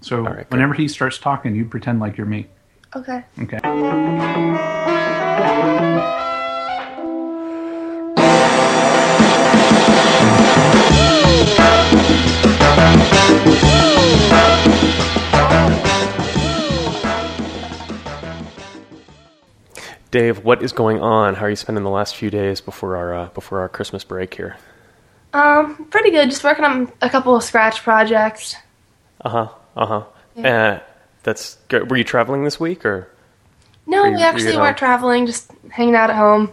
So right, whenever he starts talking, you pretend like you're me. Okay. Okay. Dave, what is going on? How are you spending the last few days before our uh, before our Christmas break here? Um, pretty good. Just working on a couple of scratch projects. Uh huh. Uh huh. Uh, that's good. Were you traveling this week or? No, you- we actually weren't home? traveling. Just hanging out at home.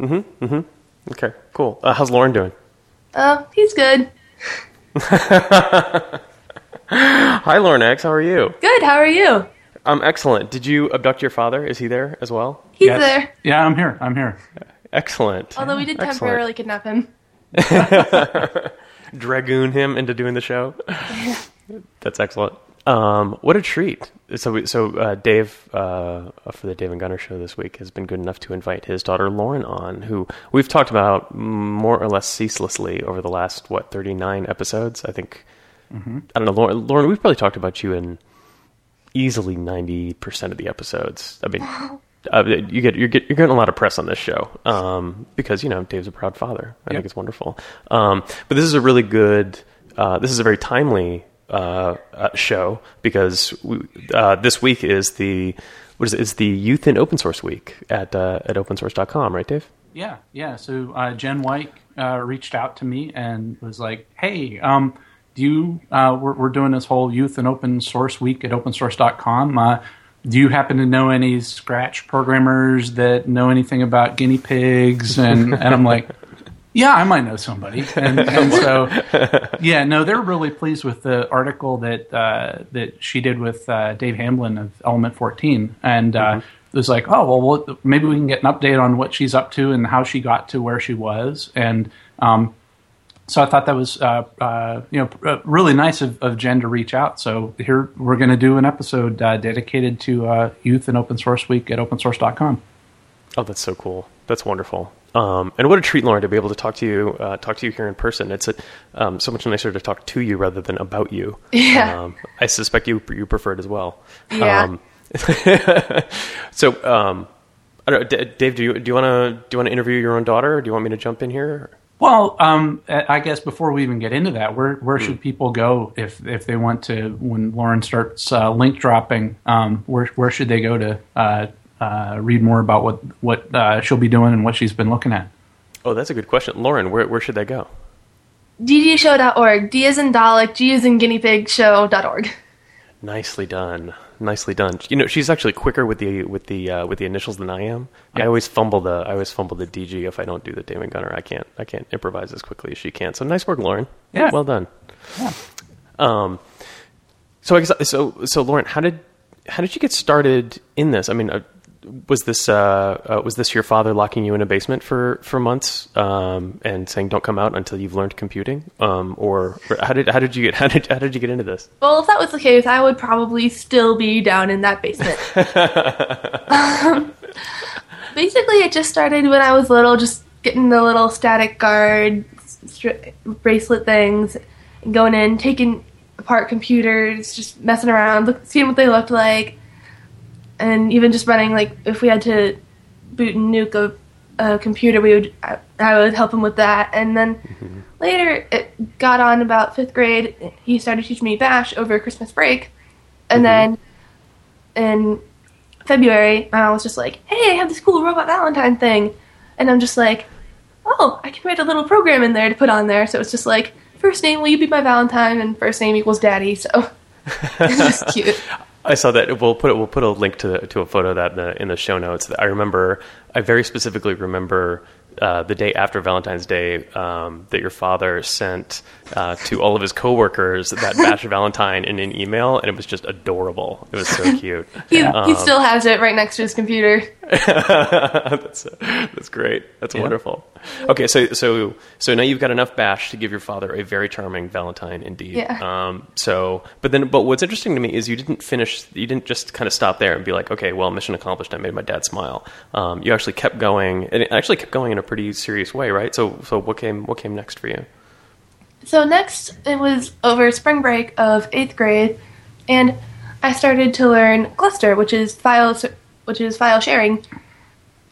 Mhm. Mhm. Okay, cool. Uh, how's Lauren doing? Uh, he's good. Hi, Lauren X. How are you? Good. How are you? I'm excellent. Did you abduct your father? Is he there as well? He's Yes. there. Yeah, I'm here. I'm here. Excellent. Although we did Excellent. temporarily kidnap him. dragoon him into doing the show. That's excellent. Um, what a treat! So, we, so uh, Dave uh, for the Dave and Gunnar show this week has been good enough to invite his daughter Lauren on, who we've talked about more or less ceaselessly over the last what thirty nine episodes. I think I don't know, Lauren. Lauren, we've probably talked about you in easily ninety percent of the episodes. I mean. Uh, you get you're, get you're getting a lot of press on this show um, because you know Dave's a proud father. I Yep. think it's wonderful. Um, but this is a really good. Uh, this is a very timely uh, uh, show because we, uh, this week is the what is it? It's the Youth in Open Source Week at uh, at opensource.com, right, Dave? Yeah, yeah. So uh, Jen Wike uh, reached out to me and was like, "Hey, um, do you? Uh, we're, we're doing this whole Youth and Open Source Week at OpenSource.com. Uh, do you happen to know any Scratch programmers that know anything about guinea pigs?" And and I'm like. Yeah, I might know somebody, and, and so yeah, no, they're really pleased with the article that uh, that she did with uh, Dave Hamblin of Element 14, and uh, it was like, oh well, well, maybe we can get an update on what she's up to and how she got to where she was, and um, so I thought that was uh, uh, you know really nice of, of Jen to reach out. So here we're going to do an episode uh, dedicated to uh, Youth and Open Source Week at OpenSource.com. Oh, that's so cool. That's wonderful. Um, and what a treat, Lauren, to be able to talk to you, uh, talk to you here in person. It's a, um, so much nicer to talk to you rather than about you. Yeah. Um, I suspect you you prefer it as well. Yeah. Um, so, um, I don't, D- Dave, do you do you want to do you want to interview your own daughter? Or do you want me to jump in here? Well, um, I guess before we even get into that, where where should people go if if they want to when Lauren starts uh, link dropping? Um, where where should they go to uh, uh, read more about what what uh, she'll be doing and what she's been looking at? Oh, that's a good question, Lauren. Where where should they go? dgshow.org. D is in Dalek, G is in guinea pig show.org. Nicely done. Nicely done. You know, she's actually quicker with the with the uh, with the initials than I am. I always fumble the I always fumble the DG if I don't do the Damon Gunnar. I can't I can't improvise as quickly as she can. So nice work, Lauren. Yeah. Well done. Yeah. Um. So I guess so. So Lauren, how did how did you get started in this? I mean, uh, was this uh, uh, was this your father locking you in a basement for for months um, and saying don't come out until you've learned computing? Um, or, or how did how did you get how did how did you get into this? Well, if that was the case, I would probably still be down in that basement. um, basically, it just started when I was little, just getting the little static guard stri- bracelet things, going in, taking apart computers, just messing around, look, seeing what they looked like, and even just running like if we had to boot and nuke a, a computer, we would I, I would help him with that, and then. Mm-hmm. Later, it got on about fifth grade. He started teaching me Bash over Christmas break. And mm-hmm. then in February, I was just like, hey, I have this cool Robot Valentine thing. And I'm just like, oh, I can write a little program in there to put on there. So it's just like, first name, will you be my Valentine? And first name equals daddy. So it's just cute. I saw that. We'll put we'll put a link to to a photo that in the, in the show notes. I remember. I very specifically remember uh, the day after Valentine's Day um, that your father sent uh, to all of his coworkers that batch of Valentine in an email, and it was just adorable. It was so cute. He, Um, he still has it right next to his computer. that's that's great. That's wonderful. Okay, so so so now you've got enough bash to give your father a very charming Valentine, indeed. Yeah. Um. So, but then, but what's interesting to me is you didn't finish. You didn't just kind of stop there and be like, okay, well, mission accomplished. I made my dad smile. Um. You actually kept going, and it actually kept going in a pretty serious way, right? So, so what came what came next for you? So next, it was over spring break of eighth grade. and I started to learn Gluster, which is file which is file sharing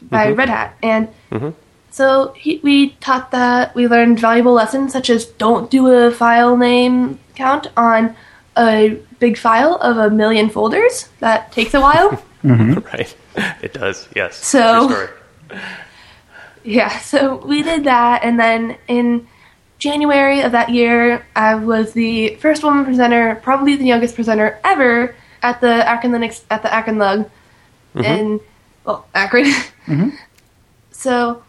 by mm-hmm. Red Hat, and mm-hmm. so he, we taught that we learned valuable lessons such as don't do a file name count on a big file of a million folders. That takes a while. Mm-hmm. right. It does. Yes. So- Yeah, so we did that, and then in January of that year, I was the first woman presenter, probably the youngest presenter ever at the Akron Linux at the Akron Lug mm-hmm. in well Akron. Mm-hmm. So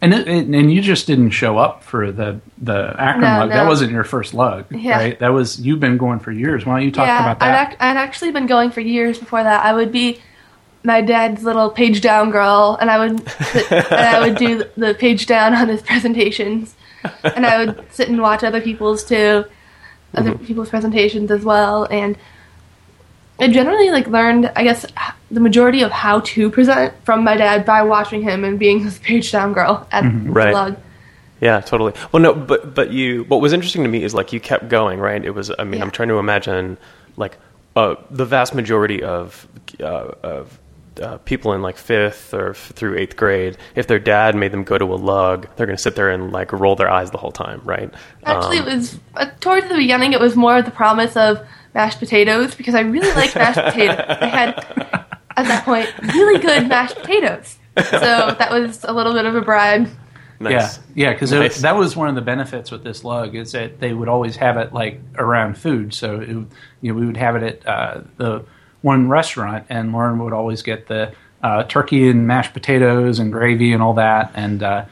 And it, it- and you just didn't show up for the the Akron No, lug. That wasn't your first lug, Yeah. right? That was you've been going for years. Why don't you talk yeah, about I'd, that? ac- I'd actually been going for years before that. I would be my dad's little page down girl, and I would sit, and I would do the page down on his presentations, and I would sit and watch other people's too, other Mm-hmm. people's presentations as well, and I generally like learned, I guess, the majority of how to present from my dad by watching him and being his page down girl at Mm-hmm. Right. Lug. Yeah, totally. Well, no, but but you. What was interesting to me is like you kept going, right? It was. I mean, Yeah. I'm trying to imagine like uh, the vast majority of uh, of uh, people in like fifth or f- through eighth grade, if their dad made them go to a lug, they're going to sit there and like roll their eyes the whole time, right? Actually, Um, it was uh, towards the beginning. It was more of the promise of mashed potatoes because I really liked mashed potatoes. I had at that point really good mashed potatoes, so that was a little bit of a bribe. nice. Yeah, yeah, because Nice. that was one of the benefits with this lug is that they would always have it like around food. So it, you know, we would have it at uh, the one restaurant, and Lauren would always get the uh, turkey and mashed potatoes and gravy and all that. And uh,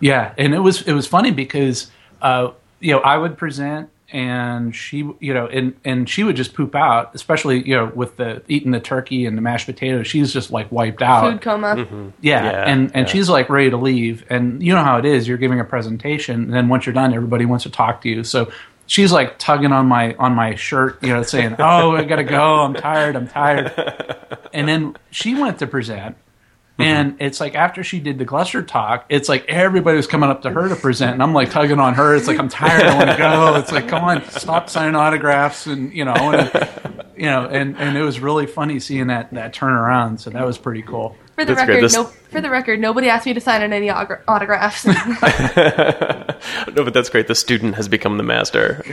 yeah, and it was it was funny because uh, you know I would present. And she, you know, and, and she would just poop out, especially you know with the eating the turkey and the mashed potatoes. She's just like wiped out. Food coma. Yeah, Yeah, and and yeah. she's like ready to leave, and you know how it is. You're giving a presentation, and then once you're done, everybody wants to talk to you. So she's like tugging on my on my shirt, you know, saying, "Oh, I gotta go. I'm tired. I'm tired." And then she went to present, mm-hmm. and it's like after she did the Gluster talk, it's like everybody was coming up to her to present, and I'm like tugging on her. It's like I'm tired. I want to go. It's like come on, stop signing autographs, and you know, wanna, you know, and and it was really funny seeing that that turnaround. So that was pretty cool. For the That's record, This- no. For the record, nobody asked me to sign on any autogra- autographs. No, but that's great. The student has become the master.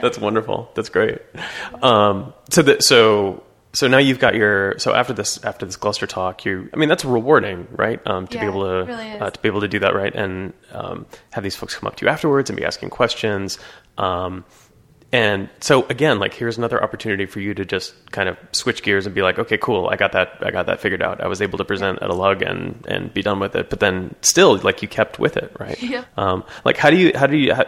that's wonderful. That's great. Um, so that so so now you've got your so after this after this Gluster talk, you I mean that's rewarding, right? Um, to be able to really uh, to be able to do that, right? And um, have these folks come up to you afterwards and be asking questions. Um, and so again, like here's another opportunity for you to just kind of switch gears and be like, okay, cool, I got that, I got that figured out. I was able to present at a lug and and be done with it. But then still, like you kept with it, right? Yeah. Um, like how do you how do you how,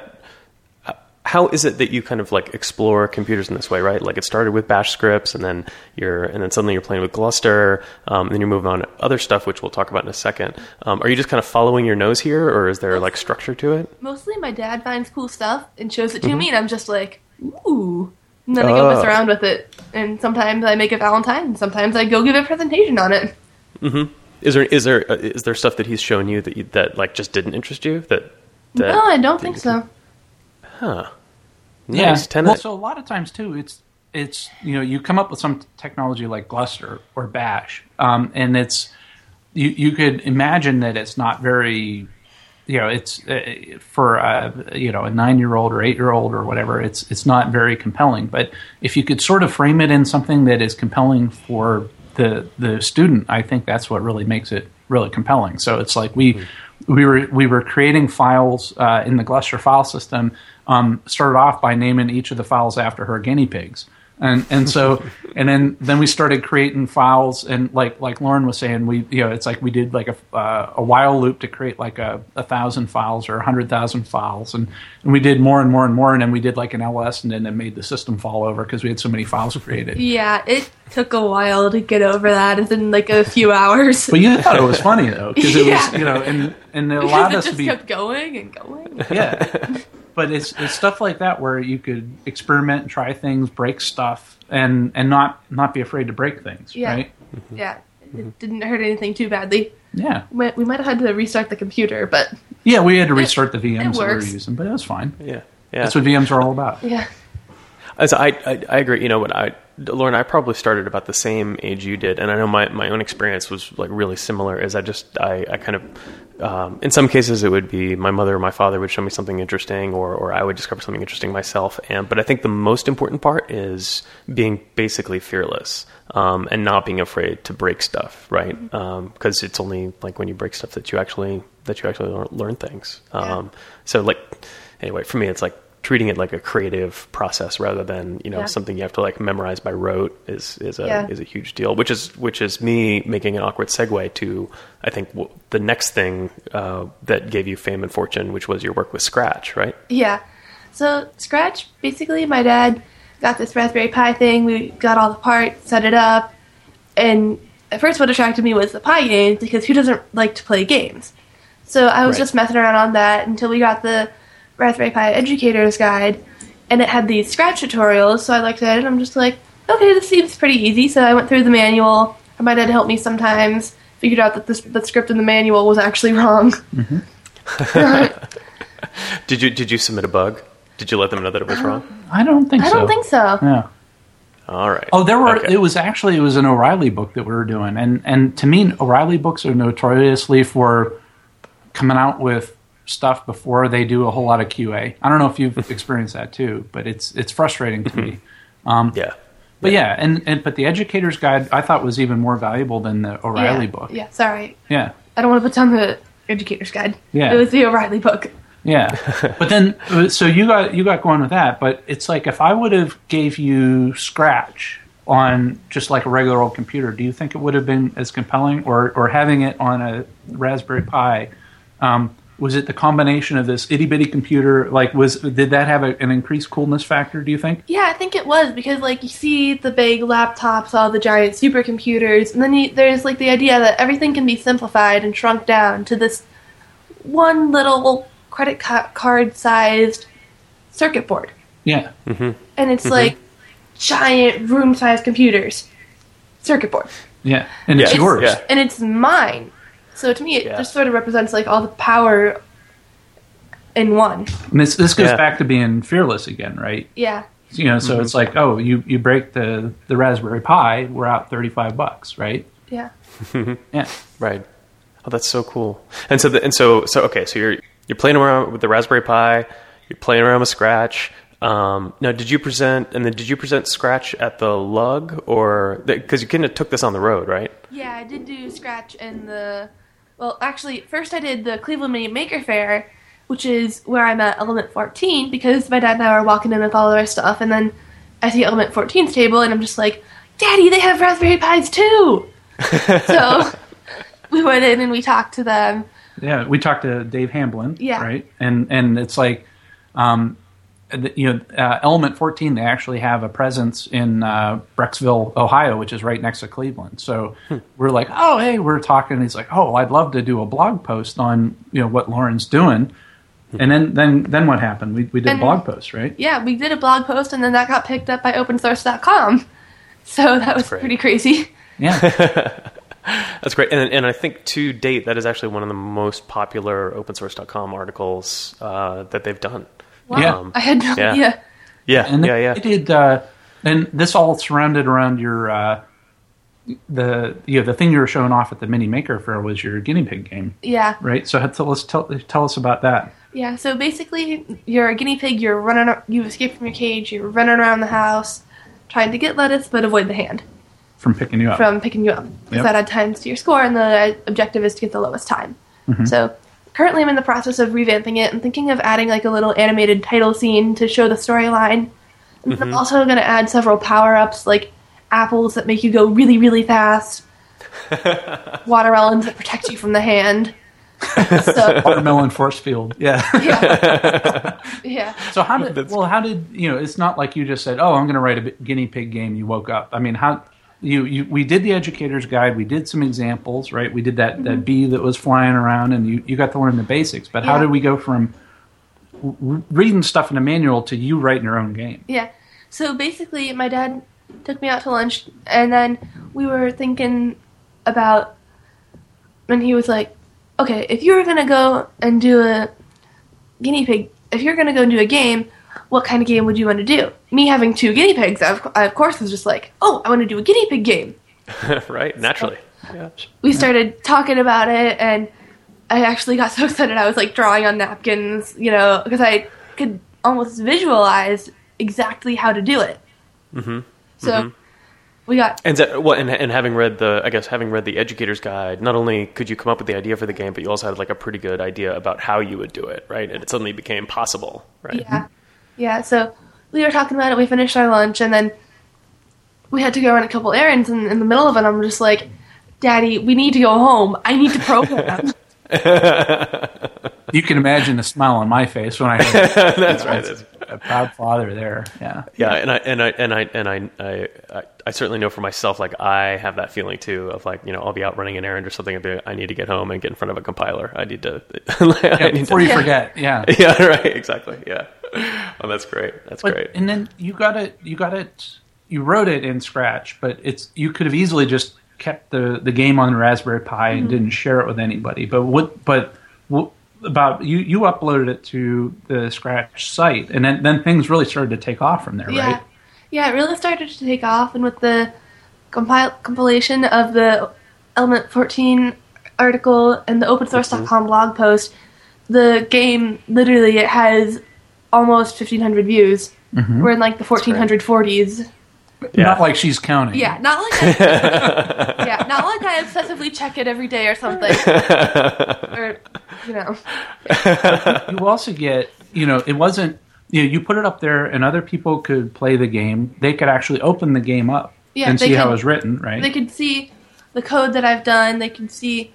how is it that you kind of like explore computers in this way, right? Like it started with Bash scripts, and then you're and then suddenly you're playing with Gluster, um, and then you're moving on to other stuff, which we'll talk about in a second. Um, are you just kind of following your nose here, or is there like structure to it? Mostly, my dad finds cool stuff and shows it to me, and I'm just like, ooh. And then I go mess around with it, and sometimes I make a Valentine, and sometimes I go give a presentation on it. Is there is there uh, is there stuff that he's shown you that you, that like just didn't interest you? That, that no, I don't think so. Huh. Yeah. Nice. Ten well, so a lot of times too, it's it's you know you come up with some technology like Gluster or Bash, um, and it's you you could imagine that it's not very you know it's uh, for uh, you know a nine year old or eight year old or whatever it's it's not very compelling. But if you could sort of frame it in something that is compelling for the the student, I think that's what really makes it really compelling. So it's like we we were we were creating files uh, in the Gluster file system. Um, started off by naming each of the files after her guinea pigs, and and so and then then we started creating files and like like Lauren was saying, we you know it's like we did like a uh, a while loop to create like a, a thousand files or a hundred thousand files, and and we did more and more and more, and then we did like an LS, and then it made the system fall over because we had so many files created. Yeah, it took a while to get over that. It's in like a few hours. But you thought it was funny though, because it was you know, and and it allowed Because it us to just be kept going and going. yeah. But it's it's stuff like that where you could experiment and try things, break stuff, and and not not be afraid to break things, Yeah. right? Mm-hmm. Yeah, it didn't hurt anything too badly. Yeah, We we might have had to restart the computer, but yeah. We had to restart the VMs that we were using, but it was fine. Yeah. Yeah. That's what VMs are all about. yeah. As I, I, I agree. You know what I, Lauren, I probably started about the same age you did, and I know my, my own experience was like really similar. Is I just I, I kind of um, in some cases it would be my mother or my father would show me something interesting, or or I would discover something interesting myself. And but I think the most important part is being basically fearless um, and not being afraid to break stuff, right? Because it's only like when you break stuff that you actually that you actually learn, learn things. Um, So like anyway, for me, it's like treating it like a creative process rather than you know Yeah. something you have to like memorize by rote is is a Yeah. is a huge deal. Which is which is me making an awkward segue to I think w- the next thing uh, that gave you fame and fortune, which was your work with Scratch, right? Yeah. So Scratch, basically, my dad got this Raspberry Pi thing. We got all the parts, set it up, and at first, what attracted me was the Pi games because who doesn't like to play games? So I was Right. just messing around on that until we got the Raspberry Pi Educator's Guide, and it had these Scratch tutorials. So I looked at it, and I'm just like, okay, this seems pretty easy. So I went through the manual. My dad helped me sometimes. Figured out that this, the script in the manual was actually wrong. Mm-hmm. Did you did you submit a bug? Did you let them know that it was wrong? I don't think I so. I don't think so. Yeah. All right. Oh, there were. Okay. It was actually it was an O'Reilly book that we were doing, and and to me, O'Reilly books are notoriously for coming out with stuff before they do a whole lot of QA. I don't know if you've experienced that too, but it's it's frustrating to me. Um, yeah. But yeah, and, and but the educator's guide I thought was even more valuable than the O'Reilly yeah. book. Yeah, sorry. Yeah. I don't want to put down the educator's guide. Yeah. It was the O'Reilly book. Yeah, but then uh, so you got you got going with that, but it's like if I would have gave you Scratch on just like a regular old computer, do you think it would have been as compelling, or or having it on a Raspberry Pi? Um, was it the combination of this itty bitty computer? Like, was did that have a, an increased coolness factor? Do you think? Yeah, I think it was because like you see the big laptops, all the giant supercomputers, and then you, there's like the idea that everything can be simplified and shrunk down to this one little credit ca- card sized circuit board. Yeah, mm-hmm. And it's mm-hmm. like giant room sized computers. Circuit board. yeah, and it's Yeah, yours. yeah. And it's mine. So to me it Yeah. just sort of represents like all the power in one. And this this goes Yeah. back to being fearless again, right? Yeah. You know, so it's like, oh, you you break the the Raspberry Pi, we're out thirty five bucks, right? Yeah. Yeah. Right. Oh, that's so cool. And so, the, and so, so okay. So you're you're playing around with the Raspberry Pi. You're playing around with Scratch. Um, now, did you present? And then, did you present Scratch at the Lug, or because you kind of took this on the road, right? Yeah, I did do Scratch in the. Well, actually, first I did the Cleveland Mini Maker Fair, which is where I'm at Element 14 because my dad and I were walking in with all of our stuff, and then I see Element 14's table, and I'm just like, Daddy, they have Raspberry Pis too! so we went in and we talked to them. Yeah, we talked to Dave Hamblin, Yeah. right? And and it's like, um, you know, uh, Element 14, they actually have a presence in uh, Brecksville, Ohio, which is right next to Cleveland. So we're like, oh, hey, we're talking. And he's like, oh, I'd love to do a blog post on you know what Lauren's doing. And then then then what happened? We we did a And- blog post, right? Yeah, we did a blog post, and then that got picked up by opensource.com. So that was great. pretty crazy. Yeah, That's great. And and I think to date, that is actually one of the most popular OpenSource.com articles uh, that they've done. Wow. Yeah. I had no Yeah. idea. Yeah, and yeah, yeah. they did. Uh, and this all surrounded around your uh, the you know the thing you were showing off at the Mini Maker Fair was your guinea pig game. Yeah. right? So tell us tell, tell us about that. Yeah, so basically, you're a guinea pig. You're running. ar- You escape from your cage. You're running around the house, trying to get lettuce, but avoid the hand From picking you up. from picking you up. Because Yep. that adds times to your score, and the objective is to get the lowest time. So currently, I'm in the process of revamping it and thinking of adding like a little animated title scene to show the storyline. And I'm mm-hmm. also going to add several power ups, like apples that make you go really, really fast, watermelons that protect you from the hand. so, Watermelon force field. Yeah. yeah. yeah. so how did well how did you know? It's not like you just said, "Oh, I'm going to write a guinea pig game." You woke up. I mean, how you you we did the educator's guide. We did some examples, right? We did that that mm-hmm. bee that was flying around, and you you got to learn the basics. But how Yeah. did we go from reading stuff in a manual to you writing your own game? Yeah. So basically, my dad took me out to lunch, and then we were thinking about, and he was like, "Okay, if you were gonna go and do a guinea pig, if you're gonna go and do a game, what kind of game would you want to do? Me having two guinea pigs, I of, I of course was just like, oh, I want to do a guinea pig game. right, naturally. Yeah. We started talking about it, and I actually got so excited I was like drawing on napkins, you know, because I could almost visualize exactly how to do it. hmm So we got And so, well, and, and having read the, I guess having read the Educator's Guide, not only could you come up with the idea for the game, but you also had like a pretty good idea about how you would do it, right? And it suddenly became possible, right? Yeah. Yeah, so we were talking about it, we finished our lunch, and then we had to go run a couple errands, and in the middle of it, I'm just like, Daddy, we need to go home. I need to program. You can imagine the smile on my face when I heard That's right. That's, a proud father there. Yeah. yeah, and I and I and I and I, I I I certainly know for myself, like I have that feeling too of like you know I'll be out running an errand or something, and be, I need to get home and get in front of a compiler. I need to. Yeah, I need before to you Yeah. forget. Yeah. yeah, right. Exactly. Yeah. Oh, that's great. That's But- great. And then you got it. You got it. You wrote it in Scratch, but it's you could have easily just kept the the game on Raspberry Pi and mm-hmm. didn't share it with anybody. But what? But what about you? You uploaded it to the Scratch site, and then then things really started to take off from there, yeah. right? Yeah, it really started to take off, and with the compile- compilation of the Element 14 article and the opensource.com mm-hmm. blog post, the game literally it has almost 1,500 views. Mm-hmm. We're in like the 1440s. Yeah. Not like she's counting. Yeah, not like I, yeah, not like I obsessively check it every day or something. or you know, you also get you know it wasn't you know you put it up there and other people could play the game they could actually open the game up Yeah, and they see how it was written right they could see the code that I've done. They can see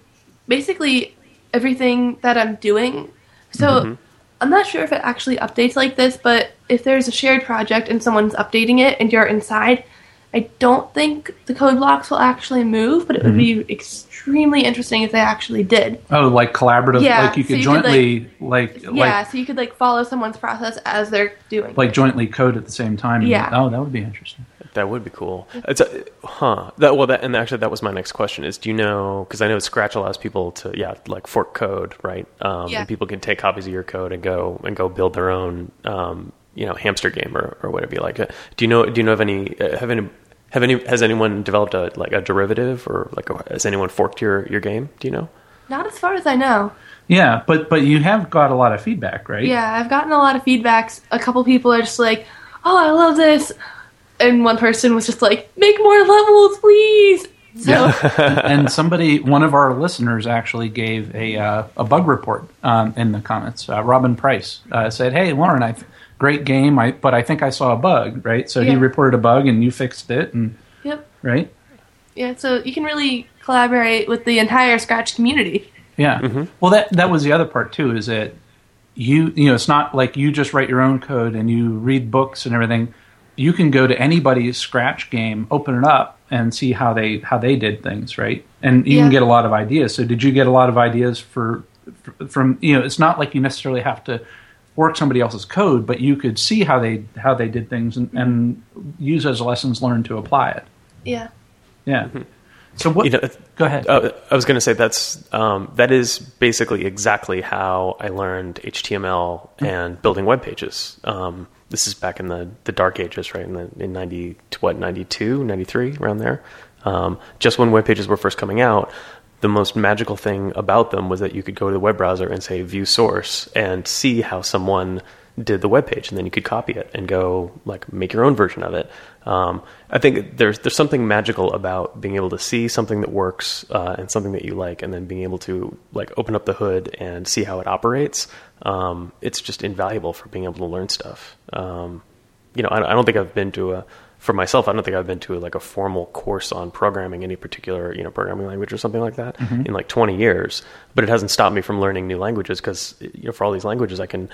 basically everything that I'm doing. So mm-hmm. I'm not sure if it actually updates like this, but if there's a shared project and someone's updating it and you're inside, I don't think the code blocks will actually move, but it would mm-hmm. be extremely interesting if they actually did. oh like collaborative Yeah, like you so could you could, jointly like yeah, like so you could like follow someone's process as they're doing. like jointly code at the same time Yeah. oh that would be interesting That would be cool. It's a, huh. That well, that and actually that was my next question. Is do you know? Because I know Scratch allows people to yeah, like fork code, right? Um, Yeah. And people can take copies of your code and go and go build their own, um, you know, hamster game or, or whatever you like. Uh, Do you know? Do you know of any? Uh, have any? Have any? Has anyone developed a like a derivative or like a, has anyone forked your your game? Do you know? Not as far as I know. yeah but but you have got a lot of feedback right Yeah, I've gotten a lot of feedbacks. A couple people are just like, "Oh, I love this," and one person was just like, "Make more levels, please." So and somebody one of our listeners actually gave a uh, a bug report um, in the comments uh, robin price uh, said hey lauren i great game I, but i think i saw a bug right so he reported a bug and you fixed it and yep, right yeah. So you can really collaborate with the entire Scratch community. Yeah. Well, that that was the other part too. Is that you you know it's not like you just write your own code and you read books and everything. You can go to anybody's Scratch game, open it up, and see how they how they did things, right? And you Yeah. can get a lot of ideas. So, did you get a lot of ideas for from you know? It's not like you necessarily have to work somebody else's code, but you could see how they how they did things and, and use those lessons learned to apply it. Yeah, Yeah. So what? You know, go ahead. Uh, I was going to say that's um, that is basically exactly how I learned HTML and building web pages. Um, this is back in the, the dark ages, right? In the in ninety what 92, 93, around there. Um, just when web pages were first coming out, the most magical thing about them was that you could go to the web browser and say view source and see how someone did the web page, and then you could copy it and go like make your own version of it. Um, I think there's there's something magical about being able to see something that works uh, and something that you like, and then being able to like open up the hood and see how it operates. Um, it's just invaluable for being able to learn stuff. Um, you know, I, I don't think I've been to a for myself. I don't think I've been to like a formal course on programming any particular you know programming language or something like that in like 20 years. But it hasn't stopped me from learning new languages because you know for all these languages I can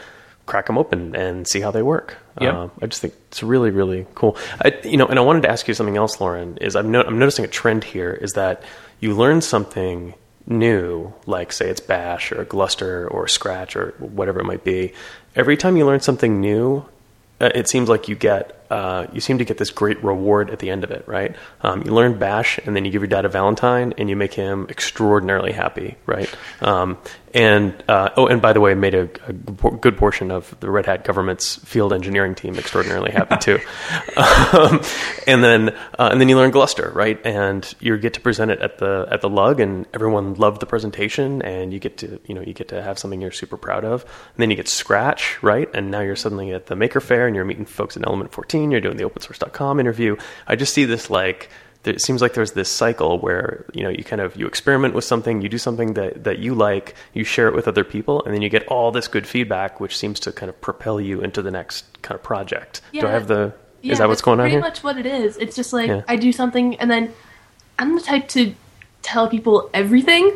crack them open and see how they work. Yep. Um, I just think it's really really cool. I, you know, and I wanted to ask you something else, Lauren. Is I'm, no, I'm noticing a trend here is that you learn something new, like say it's Bash or Gluster or Scratch or whatever it might be. Every time you learn something new, uh, it seems like you get uh, you seem to get this great reward at the end of it, right? Um, you learn Bash, and then you give your dad a Valentine, and you make him extraordinarily happy, right? Um, and uh, oh, and by the way, made a, a, good portion of the Red Hat government's field engineering team extraordinarily happy too. um, and then uh, and then you learn Gluster, right? And you get to present it at the at the lug, and everyone loved the presentation, and you get to you know you get to have something you're super proud of. And then you get Scratch, right? And now you're suddenly at the Maker Fair, and you're meeting folks in Element 14. You're doing the OpenSource.com interview. I just see this like it seems like there's this cycle where you know you kind of you experiment with something you do something that, that you like you share it with other people and then you get all this good feedback which seems to kind of propel you into the next kind of project Yeah, do i have the Yeah, is that what's going on pretty here much what it is. It's just like Yeah. I do something and then I'm the type to tell people everything.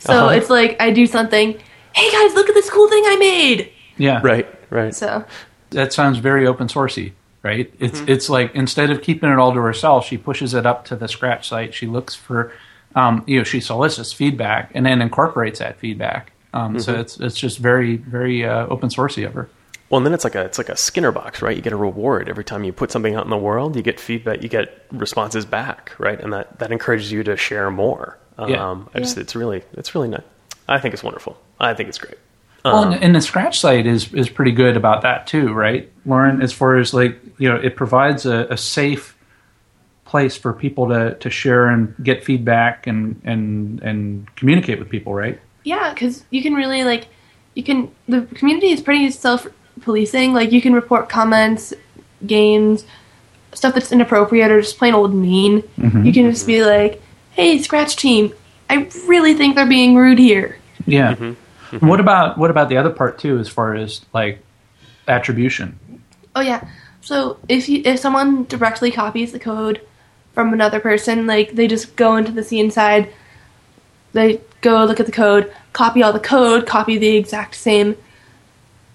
So Uh-huh. it's like I do something. Hey guys, look at this cool thing I made. Yeah, right right So that sounds very open sourcey, right? It's Mm-hmm. it's like instead of keeping it all to herself, she pushes it up to the Scratch site. She looks for, um, you know, she solicits feedback and then incorporates that feedback. Um, So Mm-hmm. it's it's just very very uh, open sourcey of her. well and then it's like a it's like a skinner box right you get a reward every time you put something out in the world you get feedback you get responses back right and that that encourages you to share more um Yeah. i just Yeah. it's really it's really nice i think it's wonderful i think it's great Well, Um, and, and the Scratch site is is pretty good about that too, right, Lauren? As far as like you know, it provides a, a safe place for people to, to share and get feedback and and and communicate with people, right? yeah, because you can really like you can the community is pretty self policing. Like you can report comments, games, stuff that's inappropriate or just plain old mean. You can just be like, "Hey, Scratch team, I really think they're being rude here." Yeah. Mm-hmm. Mm-hmm. What about what about the other part too, as far as like attribution? Oh yeah. So if you if someone directly copies the code from another person, like they just go into the scene side, they go look at the code, copy all the code, copy the exact same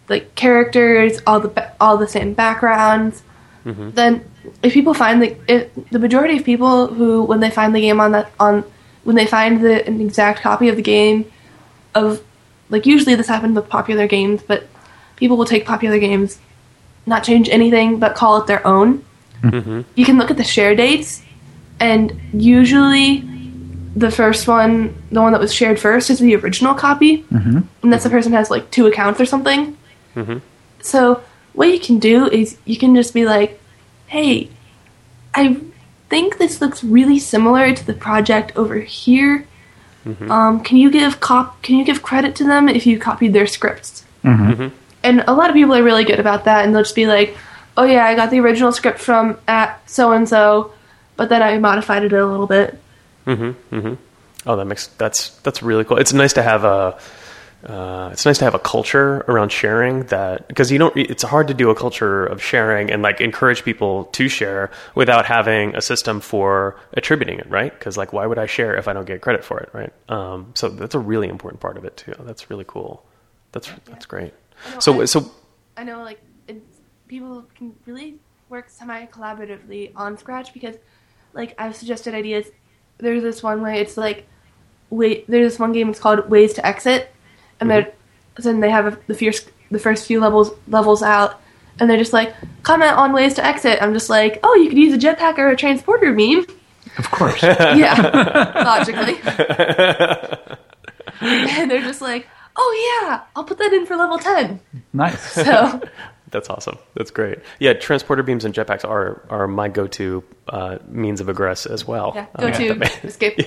like characters, all the all the same backgrounds. Mm-hmm. Then if people find the if, the majority of people who when they find the game on that on when they find the an exact copy of the game of like usually this happens with popular games, but people will take popular games not change anything but call it their own. You can look at the share dates, and usually the first one, the one that was shared first, is the original copy, mm-hmm. unless the person has like two accounts or something. So what you can do is you can just be like, "Hey, I think this looks really similar to the project over here. Um, can you give cop? Can you give credit to them if you copied their scripts?" and a lot of people are really good about that and they'll just be like oh yeah i got the original script from at so and so but then i modified it a little bit Mhm. Mhm. Oh, that makes that's that's really cool. It's nice to have a uh, it's nice to have a culture around sharing that because you don't. It's hard to do a culture of sharing and like encourage people to share without having a system for attributing it, right? Because like, why would I share if I don't get credit for it, right? Um, so that's a really important part of it too. That's really cool. That's that's great. know, So I- so i know like people can really work semi collaboratively on scratch because like i've suggested ideas there's this one way it's like wait there's this one game it's called ways to exit and they're then they have the first the first few levels levels out and they're just like comment on ways to exit i'm just like oh you could use a jetpack or a transporter beam Of course. yeah, logically. and they're just like, oh yeah, I'll put that in for level 10. nice. So, That's awesome. That's great. Yeah, transporter beams and jetpacks are are my go-to uh, means of egress as well. yeah, Um, go to escape.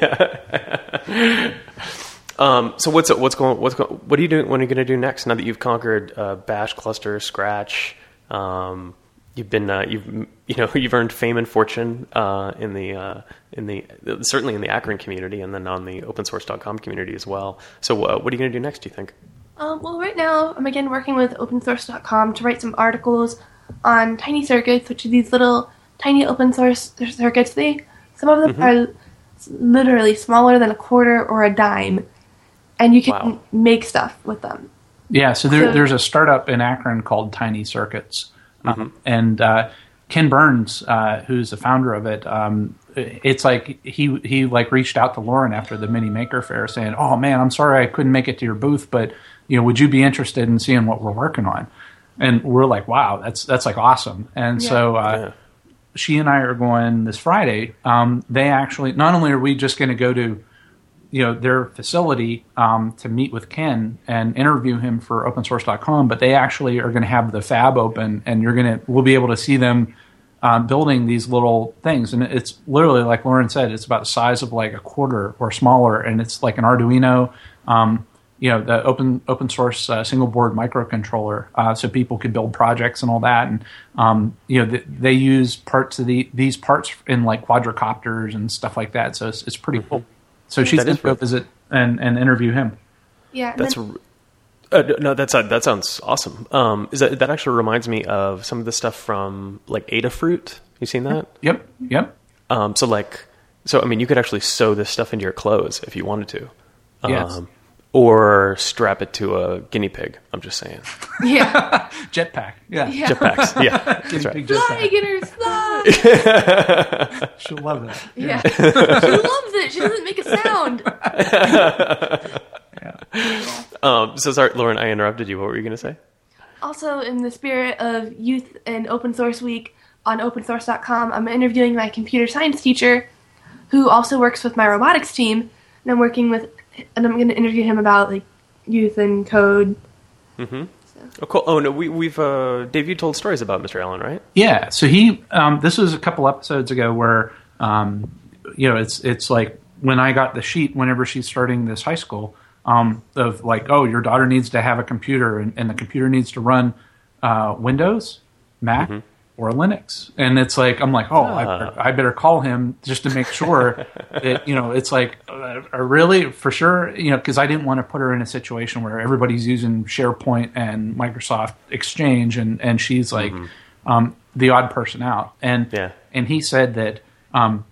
Um, so what's what's going what's going, what are you doing? What are you going to do next? Now that you've conquered uh, Bash, Gluster, Scratch, um, you've been uh, you've you know you've earned fame and fortune uh, in the uh, in the certainly in the Akron community and then on the OpenSource.com community as well. So uh, what are you going to do next? Do you think? Um, well, right now, I'm again working with opensource.com to write some articles on tiny circuits, which are these little tiny open source circuits. They Some of them Mm-hmm. are literally smaller than a quarter or a dime, and you can Wow. make stuff with them. Yeah, so there, So- there's a startup in Akron called Tiny Circuits, um, and uh, Ken Burns, uh, who's the founder of it, um, it's like he he like reached out to Lauren after the Mini Maker Fair, saying, "Oh man, I'm sorry I couldn't make it to your booth, but you know, would you be interested in seeing what we're working on?" and we're like, wow, that's that's like awesome. And so uh, Yeah. she and I are going this Friday. Um, they actually not only are we just going to go to you know their facility um, to meet with Ken and interview him for OpenSource.com, but they actually are going to have the fab open, and you're going to we'll be able to see them um, building these little things, and it's literally like Lauren said, it's about the size of like a quarter or smaller, and it's like an Arduino. Um, you know the open open source uh, single board microcontroller, uh, so people could build projects and all that. And um, you know th- they use parts of the these parts in like quadricopters and stuff like that. So it's, it's pretty cool. So she's That going to go visit and, and interview him. Yeah, That's then- uh, no, that's uh, that sounds awesome. Um, is that that actually reminds me of some of the stuff from like Adafruit? You seen that? Yep, yep. Um, so like, so I mean, you could actually sew this stuff into your clothes if you wanted to, um, Yes. Or strap it to a guinea pig. I'm just saying, yeah, Jetpack. Yeah. yeah. jetpacks. yeah, that's Guinea right. pig Fly, jetpack. Guinness, fly! She'll love that. Yeah, she loves it. She doesn't make a sound. Yeah. Um, so sorry, Lauren, I interrupted you. What were you going to say? Also, in the spirit of Youth and Open Source Week on opensource.com, I'm interviewing my computer science teacher, who also works with my robotics team, and I'm working with, and I'm going to interview him about like youth and code. Oh, cool. Oh no, we, we've uh, Dave, you told stories about Mr. Allen, right? Yeah. So he, um, this was a couple episodes ago where, um, you know, it's it's like when I got the sheet whenever she's starting this high school um, of like, oh, your daughter needs to have a computer and, and the computer needs to run uh, Windows, Mac, or Linux, and it's like I'm like, oh, I, better, I better call him just to make sure that you know it's like uh, uh, really for sure, you know, because I didn't want to put her in a situation where everybody's using SharePoint and Microsoft Exchange, and and she's like um, the odd person out, and Yeah. and he said that. Um,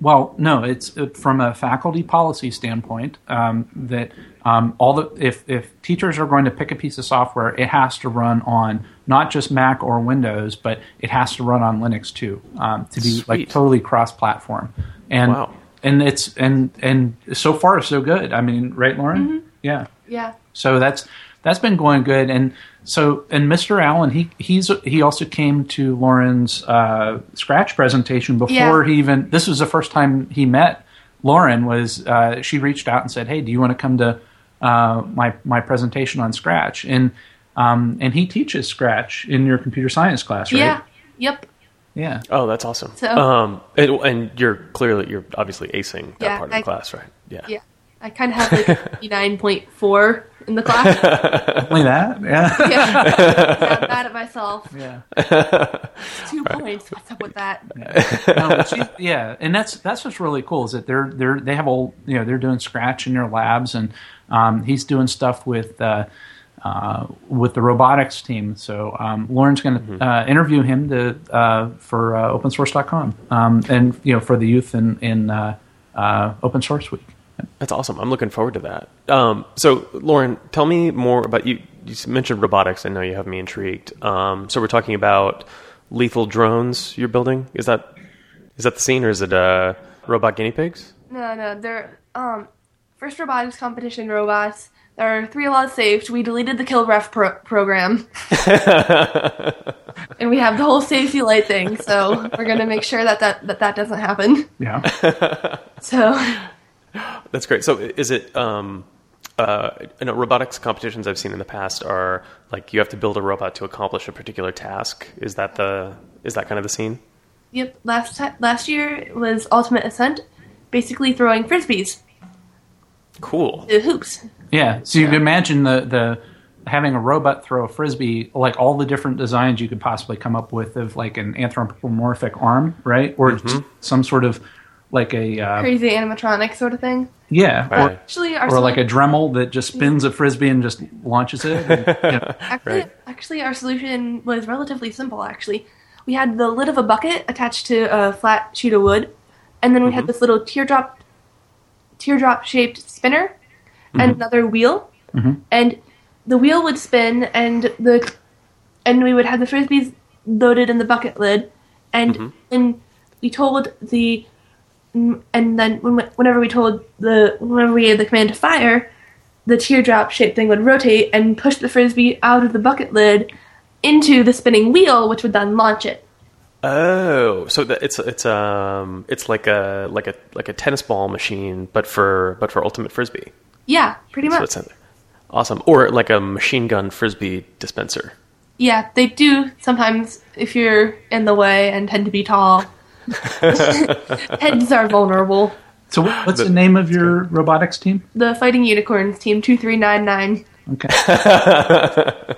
well, no, it's uh, from a faculty policy standpoint um, that um, all the if if teachers are going to pick a piece of software, it has to run on not just Mac or Windows, but it has to run on Linux too um, to be like totally cross-platform. And Wow. and it's and and so far so good. I mean, right, Lauren? Yeah. Yeah. So that's that's been going good, and so and Mr. Allen he he's he also came to Lauren's uh, Scratch presentation before Yeah. he even. This was the first time he met Lauren. Was uh, she reached out and said, "Hey, do you want to come to uh, my my presentation on Scratch?" And um, and he teaches Scratch in your computer science class, right? Yeah. Yep. Yeah. Oh, that's awesome. So- um, and, and you're clearly you're obviously acing that Yeah, part of I- the class, right? Yeah. Yeah. I kind of have like 9.4 in the class. Only that. Yeah. Yeah. yeah I'm mad at myself. yeah. Two points. What's up with that? no, she, yeah, and that's that's what's really cool is that they're they're they have all you know they're doing Scratch in their labs, and um, he's doing stuff with uh, uh, with the robotics team. So um, Lauren's going to Mm-hmm. uh, interview him to uh, for uh, OpenSource.com, um, and you know for the youth in in uh, uh, Open Source Week. That's awesome. I'm looking forward to that. Um, so, Lauren, tell me more about you. You mentioned robotics. I know you have me intrigued. Um, so, we're talking about lethal drones you're building. Is that is that the scene, or is it uh, robot guinea pigs? No, no. They're um first robotics competition robots. There are three laws saved. We deleted the kill ref pro- program, and we have the whole safety light thing. So we're gonna make sure that that that, that doesn't happen. Yeah, So That's great. So, is it? Um, uh, you know, robotics competitions I've seen in the past are like you have to build a robot to accomplish a particular task. Is that the is that kind of the scene? yep. Last ti last year was Ultimate Ascent, basically throwing frisbees Cool. to hoops. yeah. So you can imagine the the having a robot throw a frisbee, like all the different designs you could possibly come up with of like an anthropomorphic arm, right, or Mm-hmm. some sort of like a uh, Crazy animatronic sort of thing. yeah, Right. or, Actually, our or like a Dremel that just spins a frisbee and just launches it. and, you know. Actually, Right. actually, our solution was relatively simple. Actually, we had the lid of a bucket attached to a flat sheet of wood, and then we Mm-hmm. had this little teardrop, teardrop shaped spinner, Mm-hmm. and another wheel, and the wheel would spin, and the, and we would have the frisbees loaded in the bucket lid, and Mm-hmm. and we told the, and then when, whenever we told the whenever we gave the command to fire, the teardrop shaped thing would rotate and push the frisbee out of the bucket lid into the spinning wheel, which would then launch it. Oh, so that it's it's um it's like a like a like a tennis ball machine, but for but for ultimate frisbee. Yeah, pretty much. awesome, or like a machine gun frisbee dispenser. Yeah, they do sometimes if you're in the way and tend to be tall. Heads are vulnerable. So what- what's the name of your robotics team? The Fighting Unicorns team 2399. Okay.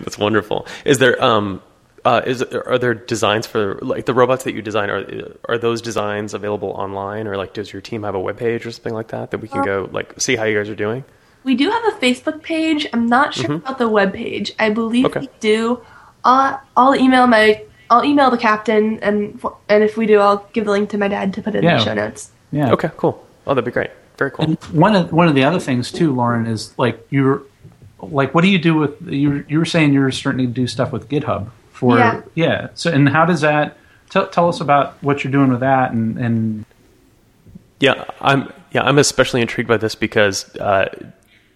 That's wonderful. Is there um uh, is are there designs for like the robots that you design are are those designs available online or like does your team have a web page or something like that that we can go like see how you guys are doing? We do have a Facebook page. I'm not sure about the web page. I believe Okay. we do. I'll, I'll email my I'll email the captain and and if we do, I'll give the link to my dad to put it in Yeah. the show notes. Yeah. Okay, cool. Oh, that'd be great. Very cool. And one of one of the other things too, Lauren, is like you're like what do you do with you? You were saying you're starting to do stuff with GitHub for Yeah. So and how does that? Tell, tell us about what you're doing with that and and Yeah, I'm yeah I'm especially intrigued by this because uh,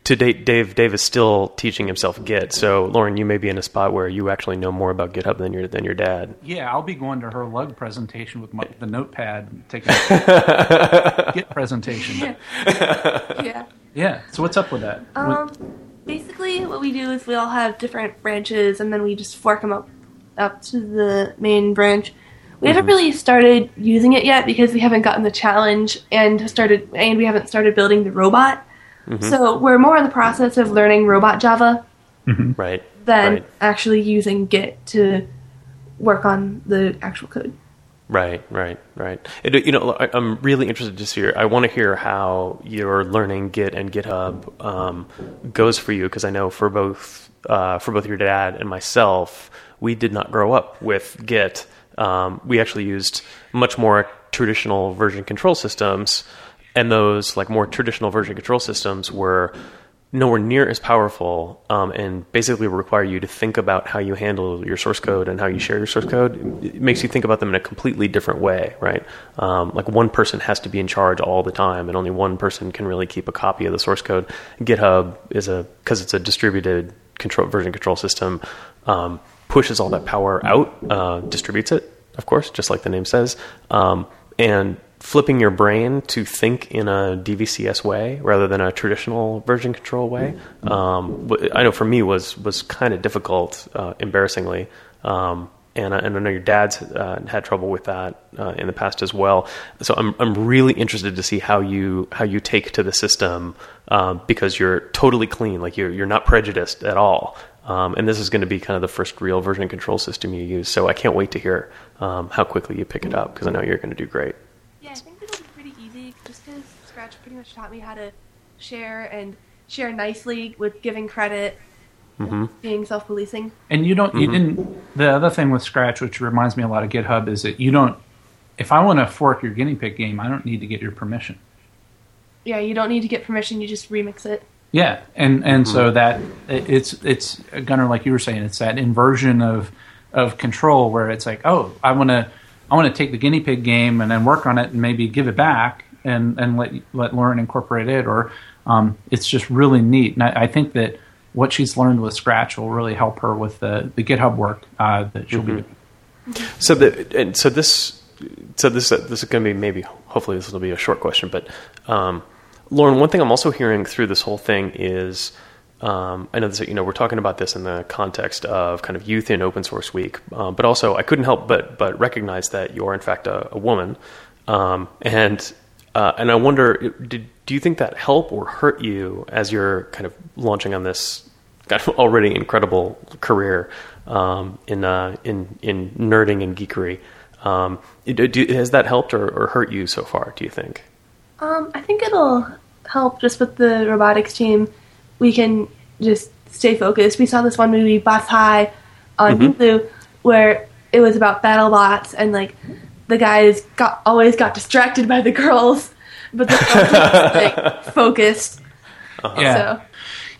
to date Dave Dave is still teaching himself Git. So Lauren, you may be in a spot where you actually know more about GitHub than your than your dad. yeah, I'll be going to her lug presentation with my, the notepad, taking a Git presentation. Yeah. Yeah. So what's up with that? Um, basically, what we do is we all have different branches, and then we just fork them up up to the main branch. We haven't really started using it yet because we haven't gotten the challenge and started, and we haven't started building the robot. So we're more in the process of learning robot Java Right. than Right. actually using Git to work on the actual code. Right, right, right. It, you know, I, I'm really interested to hear. I want to hear how your learning Git and GitHub um, goes for you because I know for both uh, for both your dad and myself, we did not grow up with Git. Um, we actually used much more traditional version control systems, and those like more traditional version control systems were nowhere near as powerful um, and basically require you to think about how you handle your source code and how you share your source code. It makes you think about them in a completely different way, right? Um, like one person has to be in charge all the time, and only one person can really keep a copy of the source code. GitHub is a because it's a distributed control version control system, um, pushes all that power out, uh, distributes it, of course, just like the name says, um, and flipping your brain to think in a DVCS way rather than a traditional version control way. Um, w- I know for me was was kind of difficult, uh, embarrassingly. Um, and I, and I know your dad's uh, had trouble with that uh, in the past as well. So I'm I'm really interested to see how you how you take to the system um, because you're totally clean, like you're you're not prejudiced at all. Um, and this is going to be kind of the first real version control system you use. So I can't wait to hear um, how quickly you pick it up because I know you're going to do great. Yeah, I think it'll be pretty easy just because Scratch taught me how to share and share nicely with giving credit, mm-hmm. being self policing. And you don't, you mm-hmm. didn't. The other thing with Scratch, which reminds me a lot of GitHub, is that you don't. If I want to fork your guinea pig game, I don't need to get your permission. Yeah, you don't need to get permission, you just remix it. Yeah, and and so mm-hmm. that it- it's it's Gunnar like you were saying, it's that inversion of of control where it's like, oh, I want to I want to take the guinea pig game and then work on it and maybe give it back and and let let Lauren incorporate it, or um, it's just really neat. And I, I think that what she's learned with Scratch will really help her with the the GitHub work uh, that she'll be doing. So the and so this so this this is going to be maybe hopefully this will be a short question, but um, Lauren, one thing I'm also hearing through this whole thing is um, I know this you know we're talking about this in the context of kind of youth in open source week, um, but also I couldn't help but but recognize that you're in fact a, a woman, um, and uh, and I wonder did, do you think that help or hurt you as you're kind of launching on this kind of already incredible career um, in uh, in in nerding and geekery. Um, do, has that helped or, or hurt you so far? Do you think? Um, I think it'll help just with the robotics team. We can just stay focused. We saw this one movie, Bots High, on Hulu, where it was about battle bots and like the guys got always got distracted by the girls, but the girls like focused. Yeah. So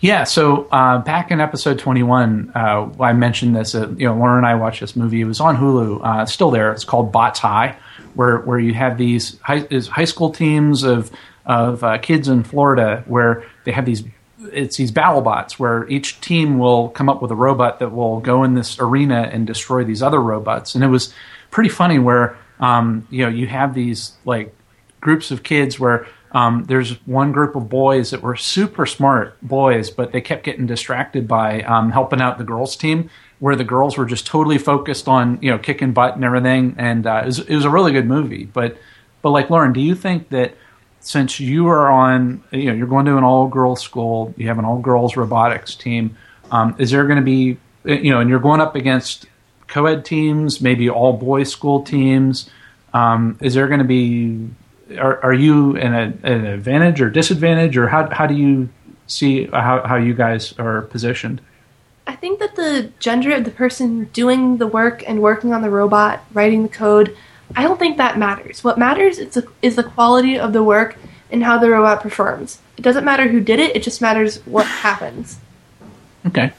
Yeah, so uh, back in episode 21, uh, I mentioned this. Uh, you know, Lauren and I watched this movie. It was on Hulu. Uh, it's still there. It's called Bots High, where where you have these high, high school teams of of uh, kids in Florida where they have these it's these battle bots where each team will come up with a robot that will go in this arena and destroy these other robots. And it was pretty funny where um, you know you have these like groups of kids where um, there's one group of boys that were super smart boys, but they kept getting distracted by um, helping out the girls' team, where the girls were just totally focused on you know kicking butt and everything. And uh, it, was, it was a really good movie. But but like Lauren, do you think that since you are on, you know, you're going to an all girls school, you have an all girls robotics team, um, is there going to be, you know, and you're going up against co ed teams, maybe all boys school teams, um, is there going to be, are, are you in a, an advantage or disadvantage, or how, how do you see how, how you guys are positioned? I think that the gender of the person doing the work and working on the robot, writing the code, I don't think that matters. What matters is the, is the quality of the work and how the robot performs. It doesn't matter who did it, it just matters what happens. Okay.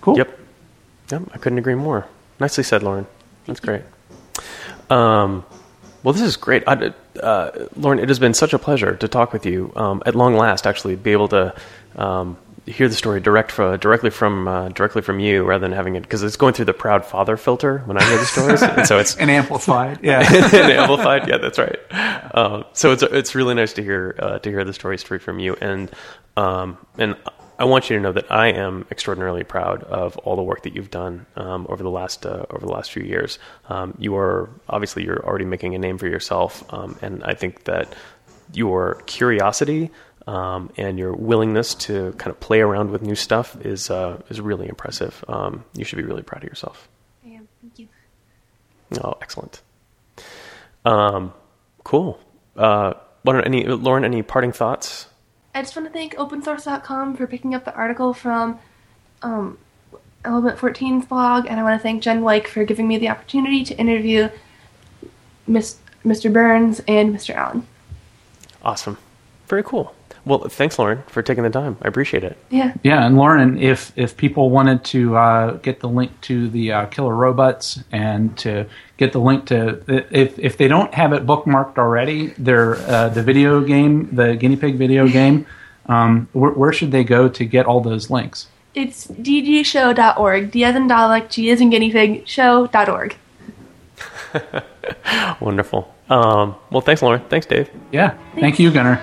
Cool. Yep. Yep. I couldn't agree more. Nicely said, Lauren. That's great. Um, well, this is great. I, uh, Lauren, it has been such a pleasure to talk with you. Um, at long last, actually, be able to um, hear the story direct from, directly from uh, directly from you, rather than having it because it's going through the proud father filter when I hear the stories, and so it's And amplified. Yeah. and amplified. Yeah, that's right. Um, so it's it's really nice to hear uh, to hear the story straight from you, and um, and I want you to know that I am extraordinarily proud of all the work that you've done um, over the last uh, over the last few years. Um, you are obviously you're already making a name for yourself, um, and I think that your curiosity um, and your willingness to kind of play around with new stuff is uh, is really impressive. Um, you should be really proud of yourself. I am. Thank you. Oh, excellent. Um, cool. Uh, what any Lauren? Any parting thoughts? I just want to thank OpenSource.com for picking up the article from um, Element 14's blog, and I want to thank Jen Wike for giving me the opportunity to interview Mr. Burns and Mr. Allen. Awesome. Very cool. Well, thanks, Lauren, for taking the time. I appreciate it. Yeah. Yeah, and Lauren, if if people wanted to uh, get the link to the uh, Killer Robots and to get the link to if if they don't have it bookmarked already, their uh, the video game, the guinea pig video game, um, where, where should they go to get all those links? It's dgshow.org. D as in Dalek, G as in guinea pig, show.org. Wonderful. Um, well, thanks, Lauren. Thanks, Dave. Yeah, thank you, Gunnar.